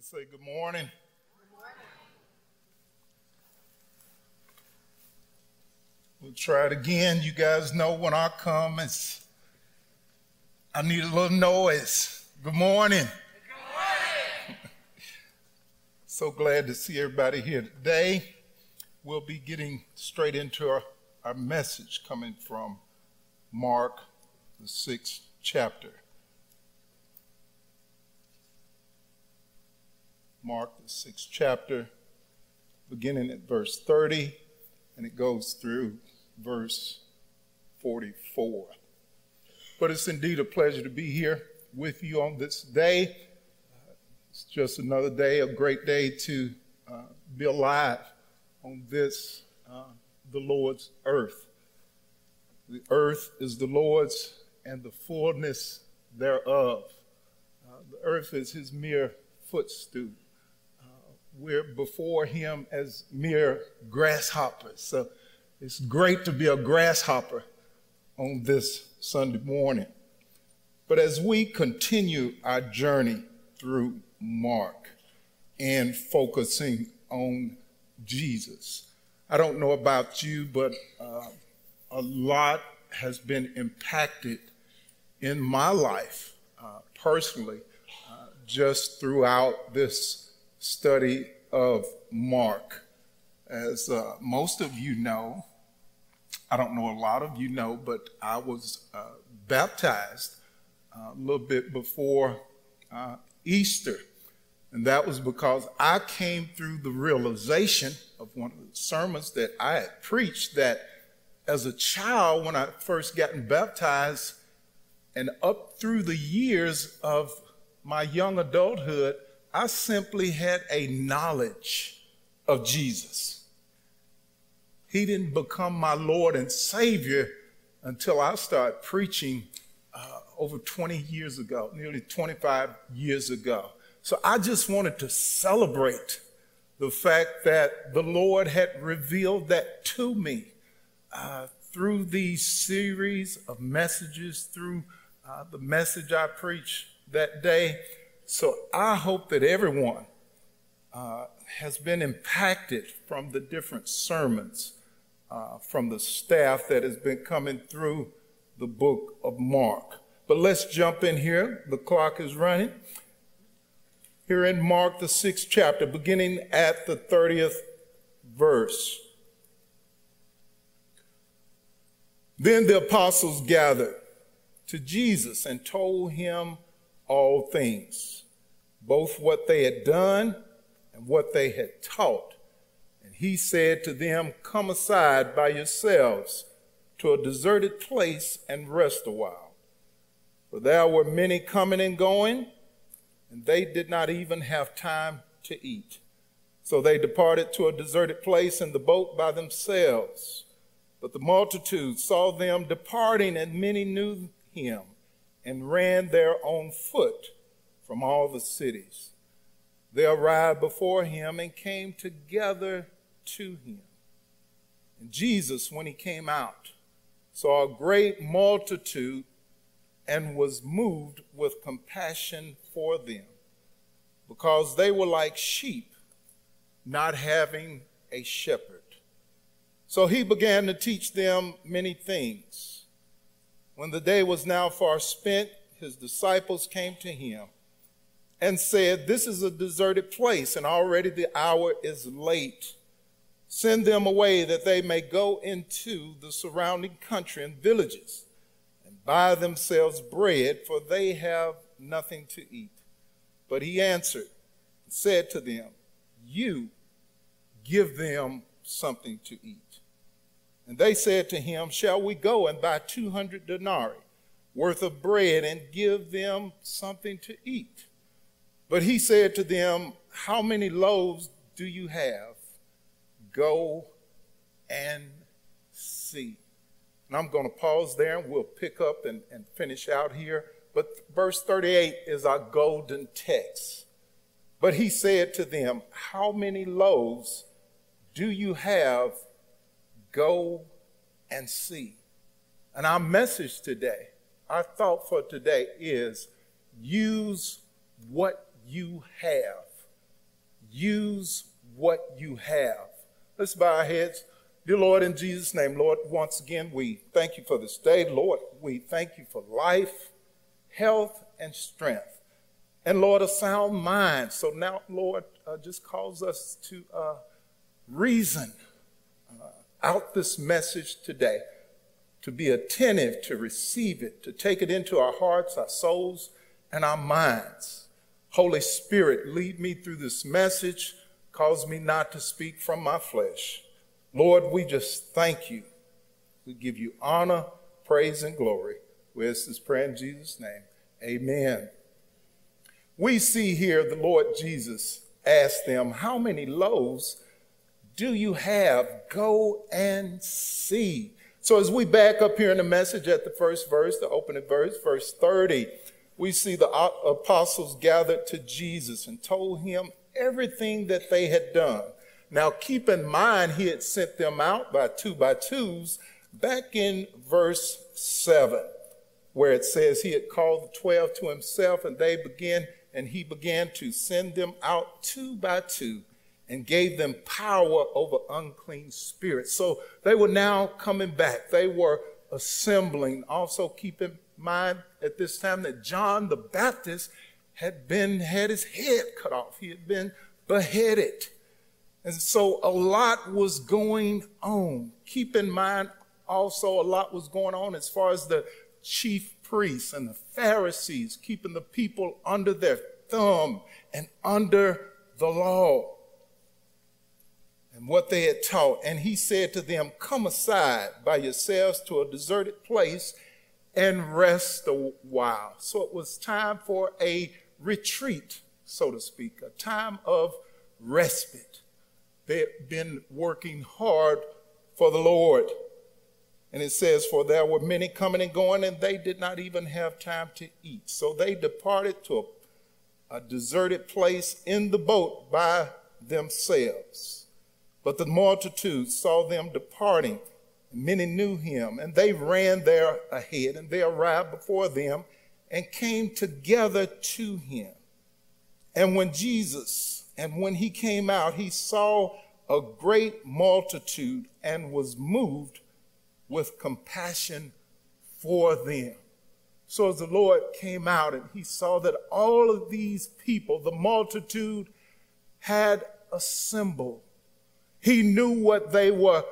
Somebody say good morning. Good morning. We'll try it again. You guys know when I come, it's I need a little noise. Good morning. Good morning. so glad to see everybody here today. We'll be getting straight into our, our message coming from Mark, the sixth chapter. Mark, the sixth chapter, beginning at verse 30, and it goes through verse 44. But it's indeed a pleasure to be here with you on this day. Uh, it's just another day, a great day to uh, be alive on this, uh, the Lord's earth. The earth is the Lord's and the fullness thereof. Uh, the earth is his mere footstool we're before him as mere grasshoppers. So it's great to be a grasshopper on this Sunday morning. But as we continue our journey through Mark and focusing on Jesus, I don't know about you, but uh, a lot has been impacted in my life uh, personally uh, just throughout this study of Mark. As uh, most of you know, I don't know a lot of you know, but I was uh, baptized uh, a little bit before uh, Easter. And that was because I came through the realization of one of the sermons that I had preached that as a child, when I first gotten baptized, and up through the years of my young adulthood, I simply had a knowledge of Jesus. He didn't become my Lord and Savior until I started preaching uh, over 20 years ago, nearly 25 years ago. So I just wanted to celebrate the fact that the Lord had revealed that to me uh, through these series of messages, through uh, the message I preached that day. So I hope that everyone uh, has been impacted from the different sermons uh, from the staff that has been coming through the book of Mark. But let's jump in here. The clock is running. Here in Mark, the sixth chapter, beginning at the 30th verse. Then the apostles gathered to Jesus and told him all things, both what they had done and what they had taught. And he said to them, Come aside by yourselves to a deserted place and rest a while. For there were many coming and going, and they did not even have time to eat. So they departed to a deserted place in the boat by themselves. But the multitude saw them departing, and many knew him and ran there on foot from all the cities. They arrived before him and came together to him. And Jesus, when he came out, saw a great multitude and was moved with compassion for them because they were like sheep not having a shepherd. So he began to teach them many things when the day was now far spent, his disciples came to him and said, This is a deserted place, and already the hour is late. Send them away that they may go into the surrounding country and villages and buy themselves bread, for they have nothing to eat. But he answered and said to them, You give them something to eat. And they said to him, Shall we go and buy 200 denarii worth of bread and give them something to eat? But he said to them, How many loaves do you have? Go and see. And I'm going to pause there and we'll pick up and, and finish out here. But verse 38 is our golden text. But he said to them, How many loaves do you have? Go and see. And our message today, our thought for today is use what you have. use what you have. Let's bow our heads. Dear Lord, in Jesus' name, Lord, once again, we thank you for this day. Lord, we thank you for life, health, and strength. And Lord, a sound mind. So now, Lord, uh, just cause us to uh, reason out this message today, to be attentive, to receive it, to take it into our hearts, our souls, and our minds. Holy Spirit, lead me through this message. Cause me not to speak from my flesh. Lord, we just thank you. We give you honor, praise, and glory. We ask this prayer in Jesus' name. Amen. We see here the Lord Jesus asked them, How many loaves do you have? Go and see. So, as we back up here in the message at the first verse, the opening verse, verse 30, we see the apostles gathered to Jesus and told him everything that they had done. Now, keep in mind, he had sent them out by two by twos back in verse 7, where it says he had called the 12 to himself, and they began, and he began to send them out two by two and gave them power over unclean spirits. So they were now coming back. They were assembling. Also, keep in mind at this time that John the Baptist had been had his head cut off. He had been beheaded. And so a lot was going on. Keep in mind also a lot was going on as far as the chief priests and the Pharisees keeping the people under their thumb and under the law and what they had taught. And he said to them, Come aside by yourselves to a deserted place and rest a while. So it was time for a retreat, so to speak, a time of respite. They had been working hard for the Lord. And it says, For there were many coming and going, and they did not even have time to eat. So they departed to a, a deserted place in the boat by themselves. But the multitude saw them departing. Many knew him, and they ran there ahead, and they arrived before them and came together to him. And when Jesus and when he came out, he saw a great multitude and was moved with compassion for them. So as the Lord came out and he saw that all of these people, the multitude, had assembled, he knew what they were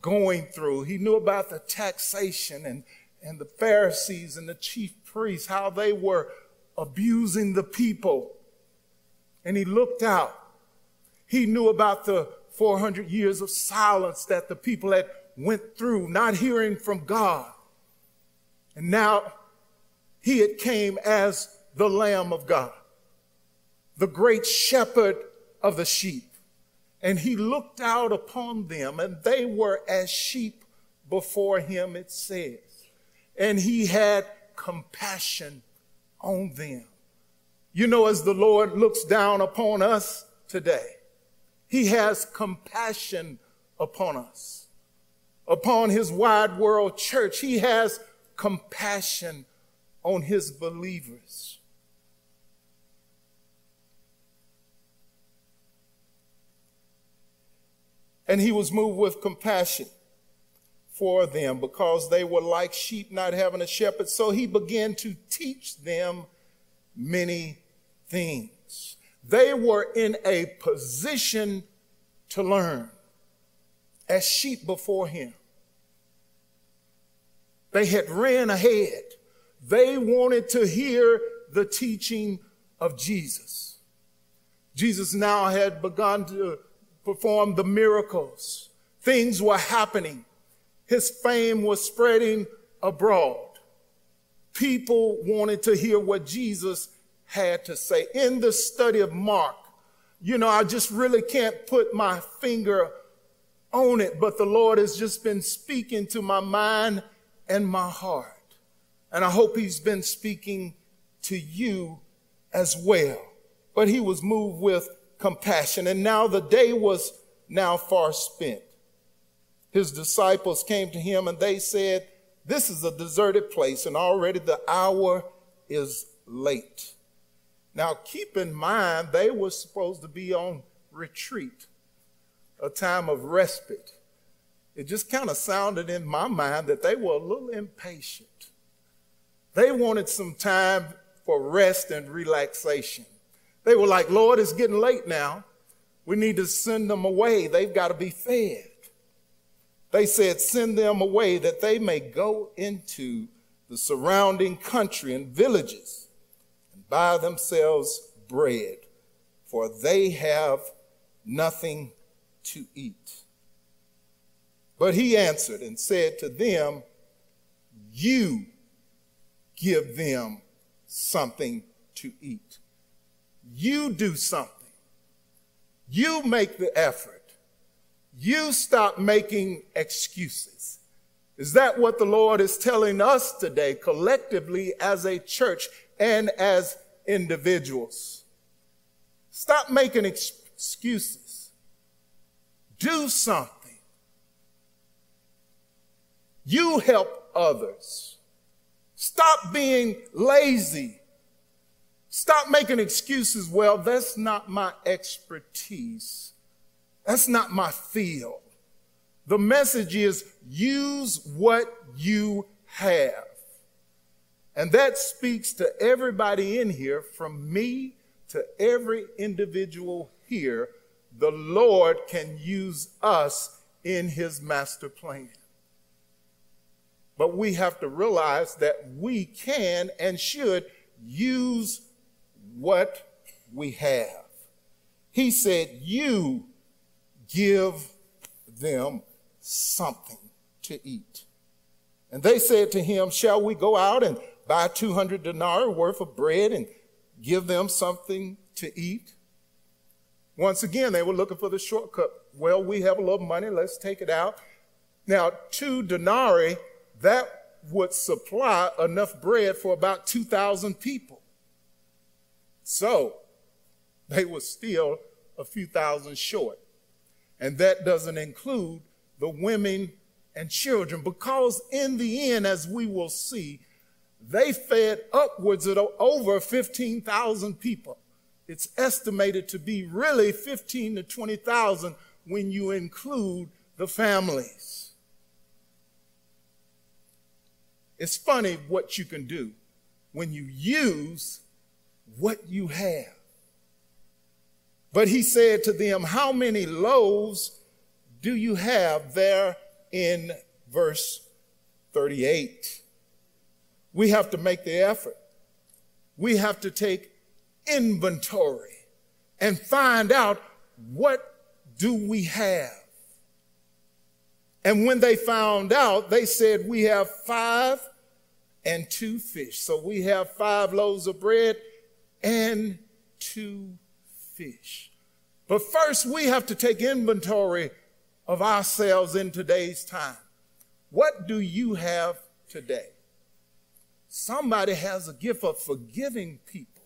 going through. He knew about the taxation and, and the Pharisees and the chief priests, how they were abusing the people and he looked out. He knew about the 400 years of silence that the people had went through, not hearing from God. And now he had came as the Lamb of God, the great shepherd of the sheep. And he looked out upon them, and they were as sheep before him, it says. And he had compassion on them. You know, as the Lord looks down upon us today, He has compassion upon us. Upon His wide world church, He has compassion on His believers. And He was moved with compassion for them because they were like sheep not having a shepherd. So He began to teach them many things. They were in a position to learn as sheep before him. They had ran ahead. They wanted to hear the teaching of Jesus. Jesus now had begun to perform the miracles. Things were happening. His fame was spreading abroad. People wanted to hear what Jesus had to say. In the study of Mark, you know, I just really can't put my finger on it, but the Lord has just been speaking to my mind and my heart. And I hope He's been speaking to you as well. But He was moved with compassion. And now the day was now far spent. His disciples came to Him and they said, This is a deserted place, and already the hour is late. Now, keep in mind, they were supposed to be on retreat, a time of respite. It just kind of sounded in my mind that they were a little impatient. They wanted some time for rest and relaxation. They were like, Lord, it's getting late now. We need to send them away. They've got to be fed. They said, Send them away that they may go into the surrounding country and villages and buy themselves bread, for they have nothing to eat. But he answered and said to them, You give them something to eat. You do something. You make the effort. You stop making excuses. Is that what the Lord is telling us today, collectively as a church and as individuals? Stop making excuses. Do something. You help others. Stop being lazy. Stop making excuses. Well, that's not my expertise. That's not my field. The message is use what you have. And that speaks to everybody in here, from me to every individual here. The Lord can use us in his master plan. But we have to realize that we can and should use what we have. He said, You give them something to eat. And they said to him, Shall we go out and buy 200 denarii worth of bread and give them something to eat? Once again, they were looking for the shortcut. Well, we have a little money, let's take it out. Now, two denarii, that would supply enough bread for about 2,000 people. So, they were still a few thousand short. And that doesn't include the women and children, because in the end, as we will see, they fed upwards of over 15,000 people. It's estimated to be really 15 to 20,000 when you include the families. It's funny what you can do when you use what you have. But he said to them, How many loaves do you have there in verse 38? We have to make the effort. We have to take inventory and find out what do we have. And when they found out, they said, We have five and two fish. So we have five loaves of bread and two fish. But first, we have to take inventory of ourselves in today's time. What do you have today? Somebody has a gift of forgiving people.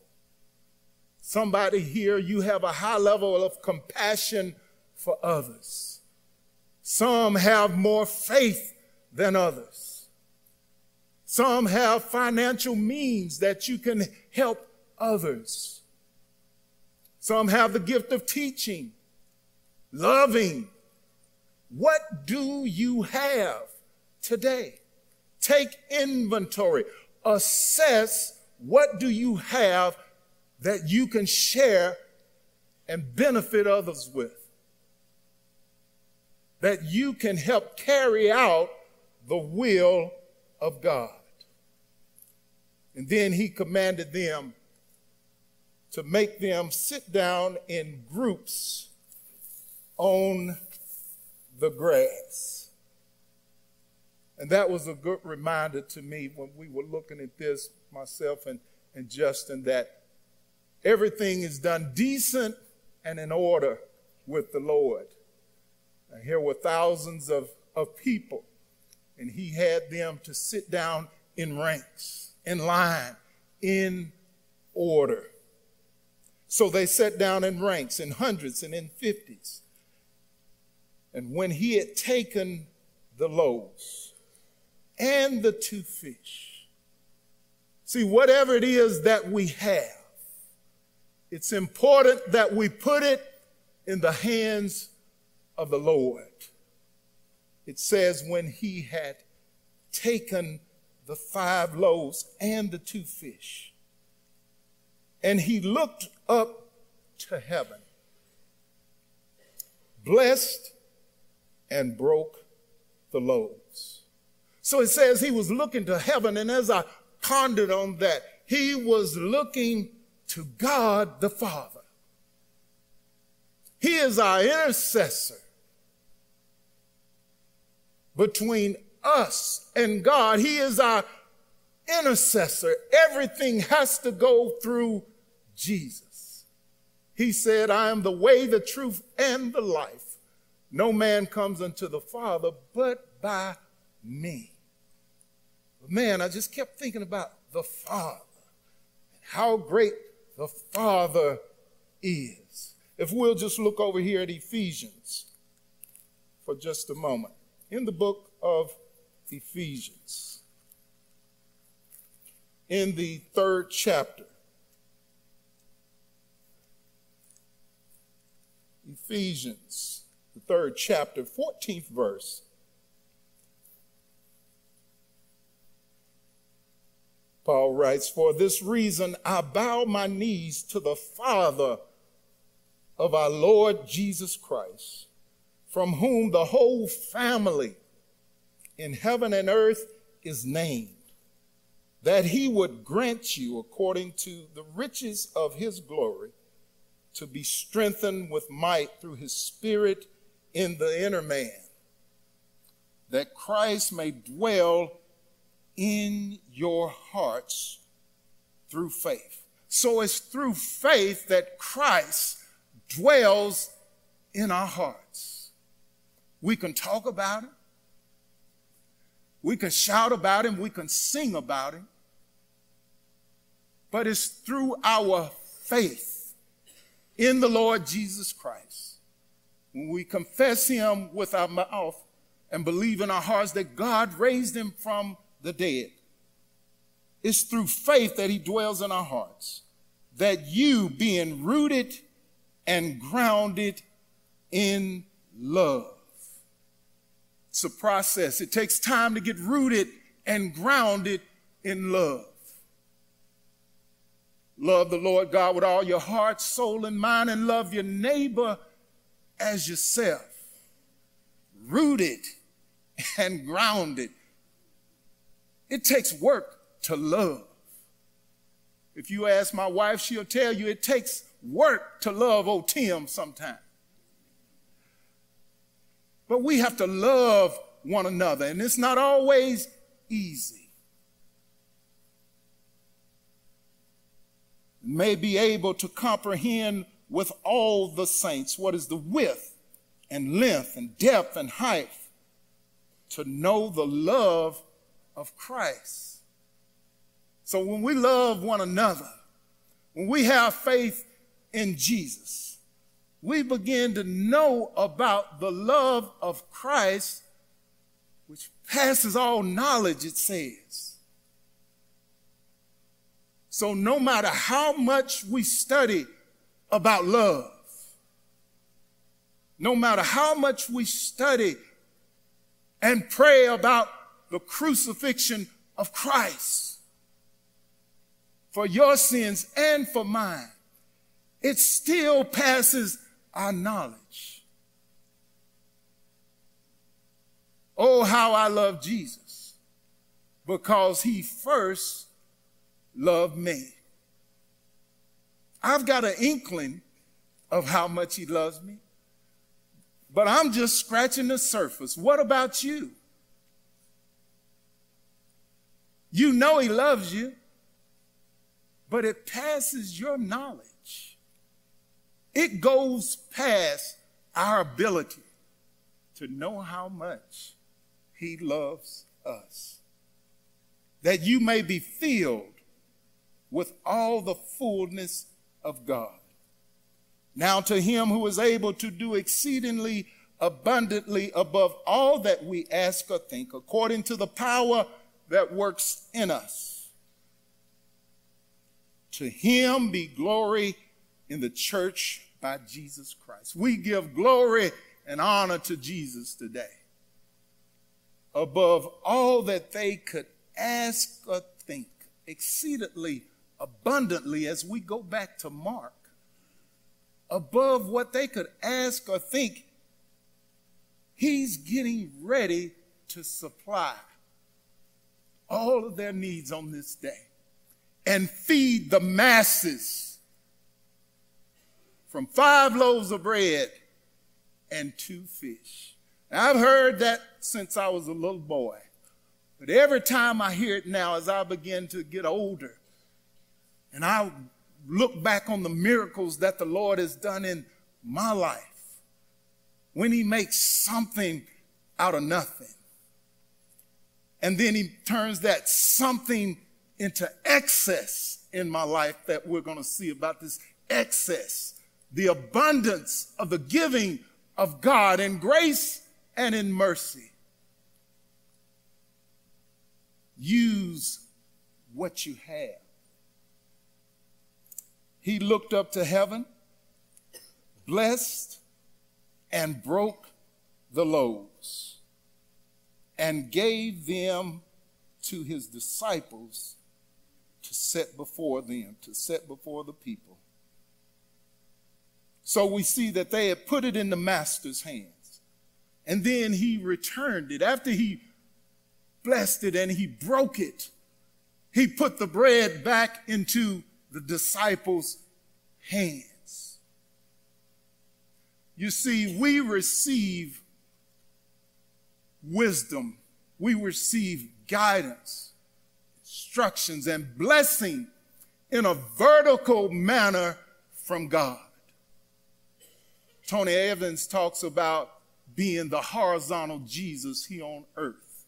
Somebody here, you have a high level of compassion for others. Some have more faith than others. Some have financial means that you can help others. Some have the gift of teaching, loving. What do you have today? Take inventory. Assess what do you have that you can share and benefit others with. That you can help carry out the will of God. And then he commanded them to make them sit down in groups on the grass. And that was a good reminder to me when we were looking at this, myself and, and Justin, that everything is done decent and in order with the Lord. And here were thousands of, of people, and he had them to sit down in ranks, in line, in order. So they sat down in ranks, in hundreds and in fifties. And when he had taken the loaves and the two fish, see, whatever it is that we have, it's important that we put it in the hands of the Lord. It says, when he had taken the five loaves and the two fish, and he looked up to heaven, blessed and broke the loaves. So it says he was looking to heaven, and as I pondered on that, he was looking to God the Father. He is our intercessor between us and God. He is our intercessor. Everything has to go through Jesus. He said, I am the way, the truth, and the life. No man comes unto the Father but by me. But man, I just kept thinking about the Father and how great the Father is. If we'll just look over here at Ephesians for just a moment. In the book of Ephesians, in the third chapter, Ephesians, the third chapter, 14th verse. Paul writes, For this reason I bow my knees to the Father of our Lord Jesus Christ, from whom the whole family in heaven and earth is named, that he would grant you, according to the riches of his glory, to be strengthened with might through his Spirit in the inner man, that Christ may dwell in your hearts through faith. So it's through faith that Christ dwells in our hearts. We can talk about him. We can shout about him. We can sing about him. But it's through our faith in the Lord Jesus Christ. When we confess him with our mouth and believe in our hearts that God raised him from the dead. It's through faith that he dwells in our hearts. That you, being rooted and grounded in love. It's a process. It takes time to get rooted and grounded in love. Love the Lord God with all your heart, soul, and mind, and love your neighbor as yourself. Rooted and grounded. It takes work to love. If you ask my wife, she'll tell you it takes work to love old Tim sometimes. But we have to love one another, and it's not always easy. May be able to comprehend with all the saints what is the width and length and depth and height to know the love of Christ. So when we love one another, when we have faith in Jesus, we begin to know about the love of Christ, which passes all knowledge, it says. So no matter how much we study about love, no matter how much we study and pray about the crucifixion of Christ for your sins and for mine, it still passes our knowledge. Oh, how I love Jesus because he first loved me. I've got an inkling of how much he loves me, but I'm just scratching the surface. What about you? You know he loves you, but it passes your knowledge. It goes past our ability to know how much he loves us. That you may be filled with all the fullness of God. Now to him who is able to do exceedingly abundantly above all that we ask or think, according to the power that works in us. To him be glory in the church by Jesus Christ. We give glory and honor to Jesus today above all that they could ask or think, exceedingly abundantly as we go back to Mark, above what they could ask or think, he's getting ready to supply all of their needs on this day and feed the masses from five loaves of bread and two fish. Now, I've heard that since I was a little boy. But every time I hear it now, as I begin to get older, and I look back on the miracles that the Lord has done in my life, when He makes something out of nothing, and then He turns that something into excess in my life that we're going to see about this excess, the abundance of the giving of God in grace and in mercy. use what you have. He looked up to heaven, blessed, and broke the loaves, and gave them to his disciples to set before them, to set before the people. So we see that they had put it in the master's hands. And then he returned it. After he blessed it and he broke it. He put the bread back into the disciples' hands. You see, we receive wisdom, we receive guidance, instructions, and blessing in a vertical manner from God. Tony Evans talks about being the horizontal Jesus here on earth.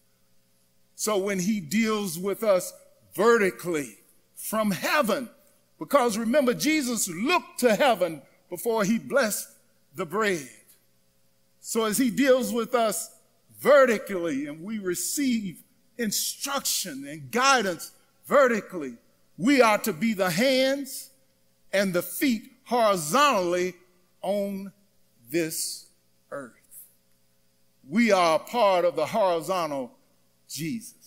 So when he deals with us vertically from heaven, because remember, Jesus looked to heaven before he blessed the bread. So as he deals with us vertically and we receive instruction and guidance vertically, we are to be the hands and the feet horizontally on this earth. We are part of the horizontal Jesus.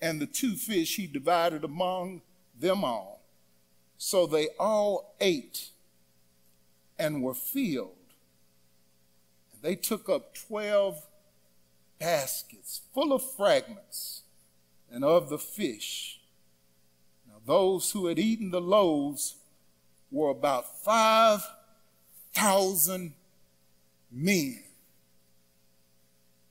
And the two fish he divided among them all. So they all ate and were filled. And they took up 12 baskets full of fragments and of the fish. Now, those who had eaten the loaves were about 5,000 men.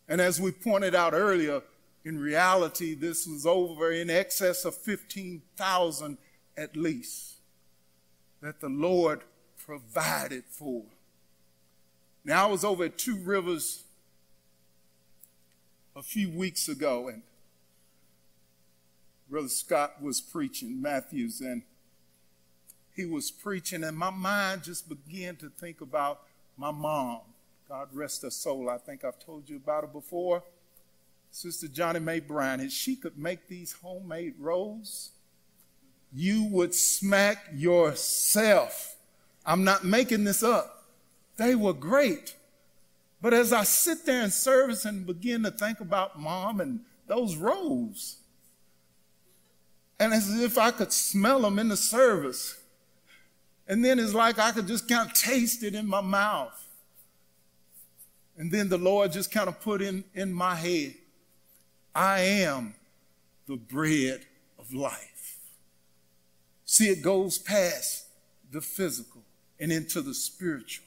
And as we pointed out earlier, in reality, this was over in excess of 15,000 at least that the Lord provided for. Now, I was over at Two Rivers a few weeks ago, and Brother Scott was preaching, Matthews, and he was preaching, and my mind just began to think about my mom. God rest her soul. I think I've told you about her before. Sister Johnny Mae Brown, if she could make these homemade rolls, you would smack yourself. I'm not making this up. They were great. But as I sit there in service and begin to think about mom and those rolls, and as if I could smell them in the service, and then it's like I could just kind of taste it in my mouth. And then the Lord just kind of put in, in my head, I am the bread of life. See, it goes past the physical and into the spiritual.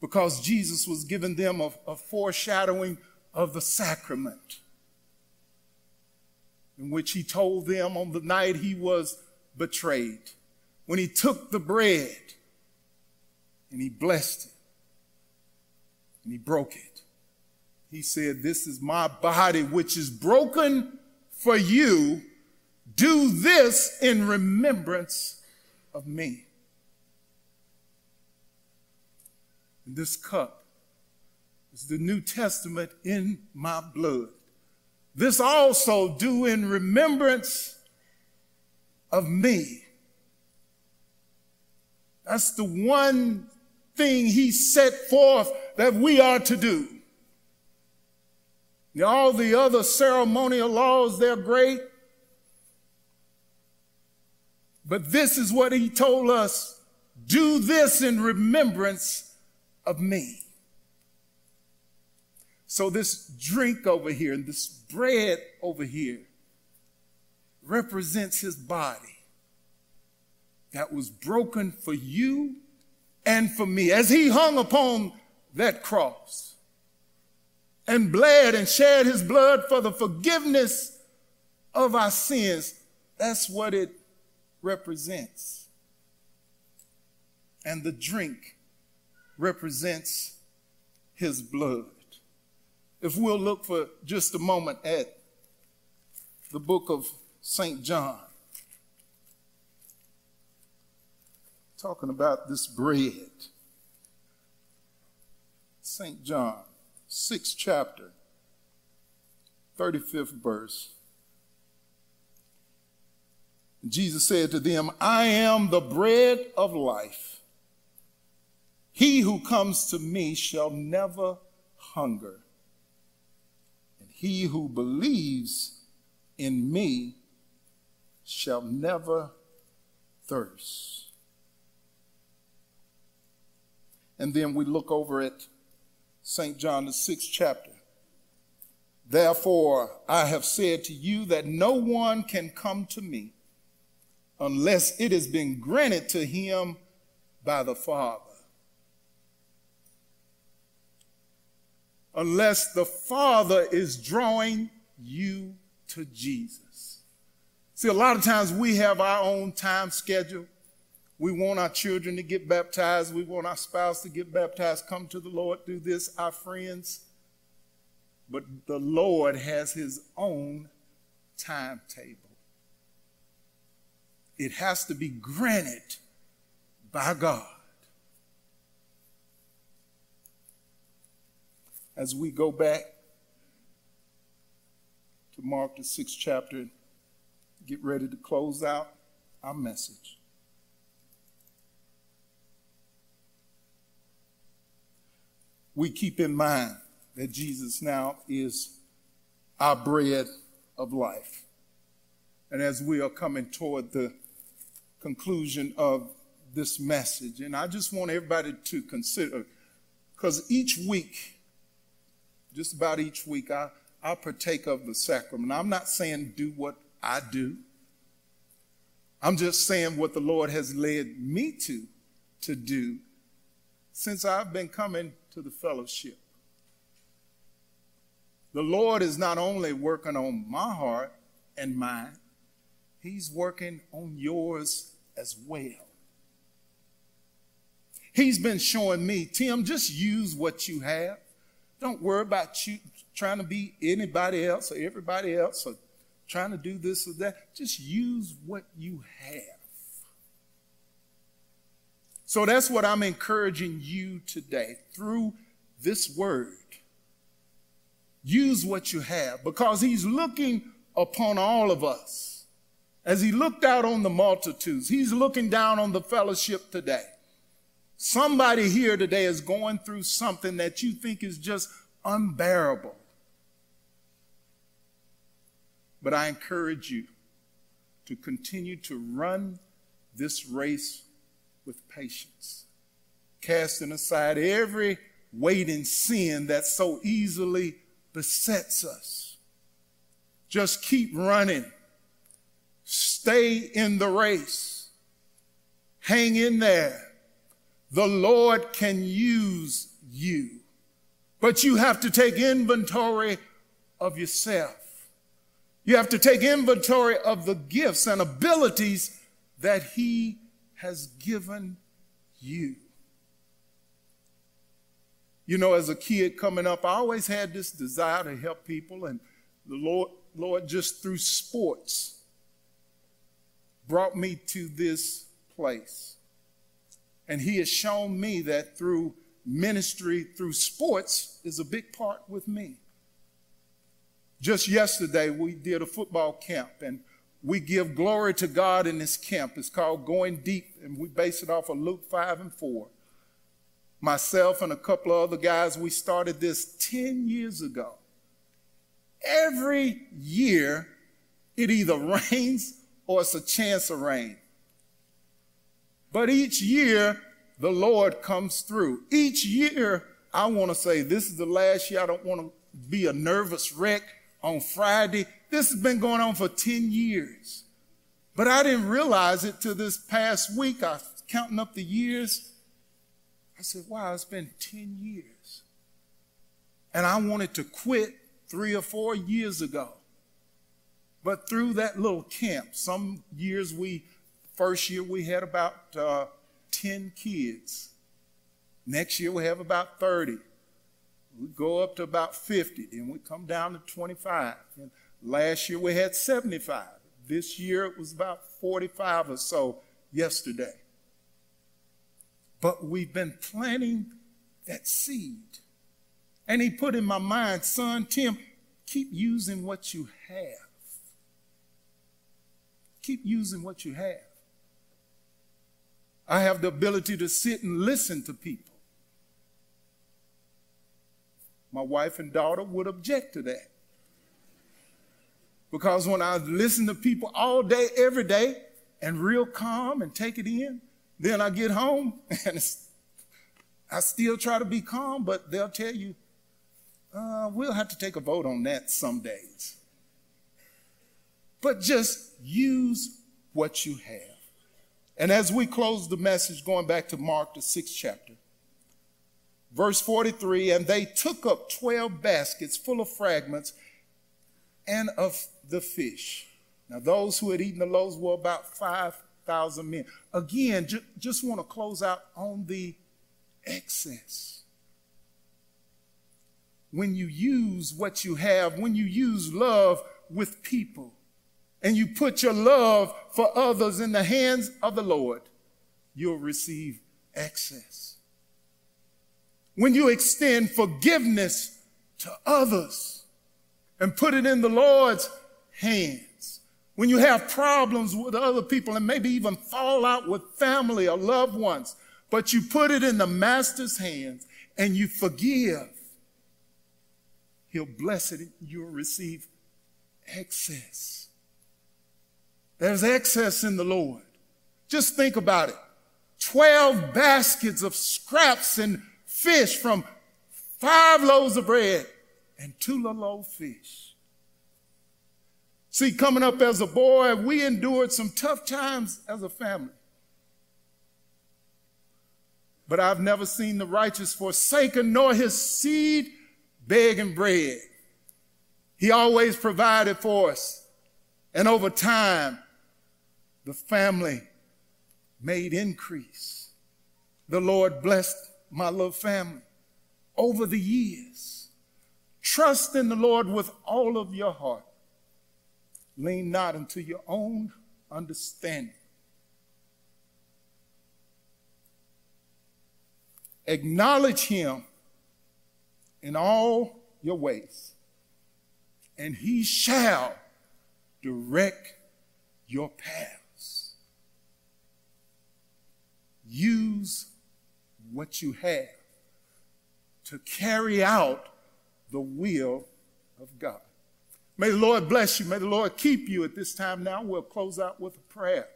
Because Jesus was giving them a, a foreshadowing of the sacrament, in which he told them on the night he was betrayed, when he took the bread and he blessed it and he broke it. He said, This is my body, which is broken for you. Do this in remembrance of me. And this cup is the New Testament in my blood. This also do in remembrance of me. That's the one thing he set forth that we are to do. All the other ceremonial laws, they're great. But this is what he told us do this in remembrance of me. So, this drink over here and this bread over here represents his body that was broken for you and for me as he hung upon that cross and bled and shed his blood for the forgiveness of our sins. That's what it represents. And the drink represents his blood. If we'll look for just a moment at the book of St. John, talking about this bread. St. John, sixth chapter, 35th verse. Jesus said to them, I am the bread of life. He who comes to me shall never hunger. And he who believes in me shall never thirst. And then we look over at St. John, the sixth chapter. Therefore, I have said to you that no one can come to me unless it has been granted to him by the Father. Unless the Father is drawing you to Jesus. See, a lot of times we have our own time schedule. We want our children to get baptized. We want our spouse to get baptized, come to the Lord, do this, our friends. But the Lord has his own timetable. It has to be granted by God. As we go back to Mark, the sixth chapter, get ready to close out our message. We keep in mind that Jesus now is our bread of life. And as we are coming toward the conclusion of this message. And I just want everybody to consider, because each week, just about each week, I, I partake of the sacrament. I'm not saying do what I do. I'm just saying what the Lord has led me to, to do since I've been coming to the fellowship. The Lord is not only working on my heart and mine, He's working on yours as well. He's been showing me, Tim, just use what you have. Don't worry about you trying to be anybody else or everybody else or trying to do this or that. Just use what you have. So that's what I'm encouraging you today through this word. Use what you have because he's looking upon all of us as he looked out on the multitudes, he's looking down on the fellowship today. Somebody here today is going through something that you think is just unbearable. But I encourage you to continue to run this race with patience, casting aside every weight and sin that so easily besets us. Just keep running Stay in the race. Hang in there. The Lord can use you. But you have to take inventory of yourself. You have to take inventory of the gifts and abilities that He has given you. You know, as a kid coming up, I always had this desire to help people, and the Lord, Lord just through sports brought me to this place. And he has shown me that through ministry, through sports, is a big part with me. Just yesterday, we did a football camp, and we give glory to God in this camp. It's called Going Deep, and we base it off of Luke 5 and 4. Myself and a couple of other guys, we started this 10 years ago. Every year, it either rains or it's a chance of rain. But each year, the Lord comes through. Each year, I want to say, this is the last year. I don't want to be a nervous wreck on Friday. This has been going on for 10 years. But I didn't realize it till this past week. I was counting up the years. I said, wow, it's been 10 years. And I wanted to quit three or four years ago. But through that little camp, some years we, first year we had about uh, 10 kids. Next year we have about 30. We go up to about 50, then we come down to 25. And last year we had 75. This year it was about 45 or so yesterday. But we've been planting that seed. And he put in my mind, son, Tim, keep using what you have. Keep using what you have. I have the ability to sit and listen to people. My wife and daughter would object to that. Because when I listen to people all day, every day, and real calm and take it in, then I get home and I still try to be calm, but they'll tell you, uh, we'll have to take a vote on that some days. But just use what you have. And as we close the message, going back to Mark, the sixth chapter, verse 43 and they took up 12 baskets full of fragments and of the fish. Now, those who had eaten the loaves were about 5,000 men. Again, ju- just want to close out on the excess. When you use what you have, when you use love with people, and you put your love for others in the hands of the Lord, you'll receive excess. When you extend forgiveness to others and put it in the Lord's hands, when you have problems with other people and maybe even fall out with family or loved ones, but you put it in the Master's hands and you forgive, He'll bless it. And you'll receive excess. There's excess in the Lord. Just think about it 12 baskets of scraps and fish from five loaves of bread and two little old fish. See, coming up as a boy, we endured some tough times as a family. But I've never seen the righteous forsaken, nor his seed begging bread. He always provided for us. And over time, the family made increase. The Lord blessed my little family over the years. Trust in the Lord with all of your heart. Lean not unto your own understanding. Acknowledge him in all your ways, and he shall direct your paths. use what you have to carry out the will of God. May the Lord bless you. May the Lord keep you at this time now. We'll close out with a prayer.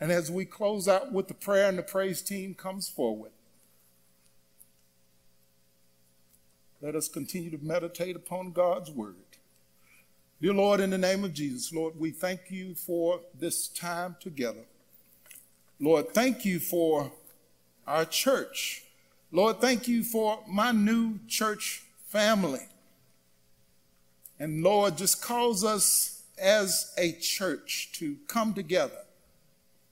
And as we close out with the prayer and the praise team comes forward, let us continue to meditate upon God's word. Dear Lord, in the name of Jesus, Lord, we thank you for this time together. Lord, thank you for our church. Lord, thank you for my new church family. And Lord, just cause us as a church to come together,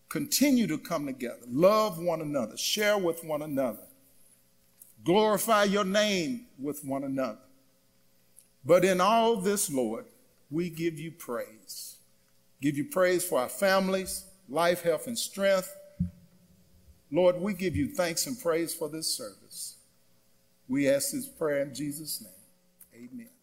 continue to come together, love one another, share with one another, glorify your name with one another. But in all this, Lord, we give you praise. Give you praise for our families, life, health, and strength. Lord, we give you thanks and praise for this service. We ask this prayer in Jesus' name. Amen.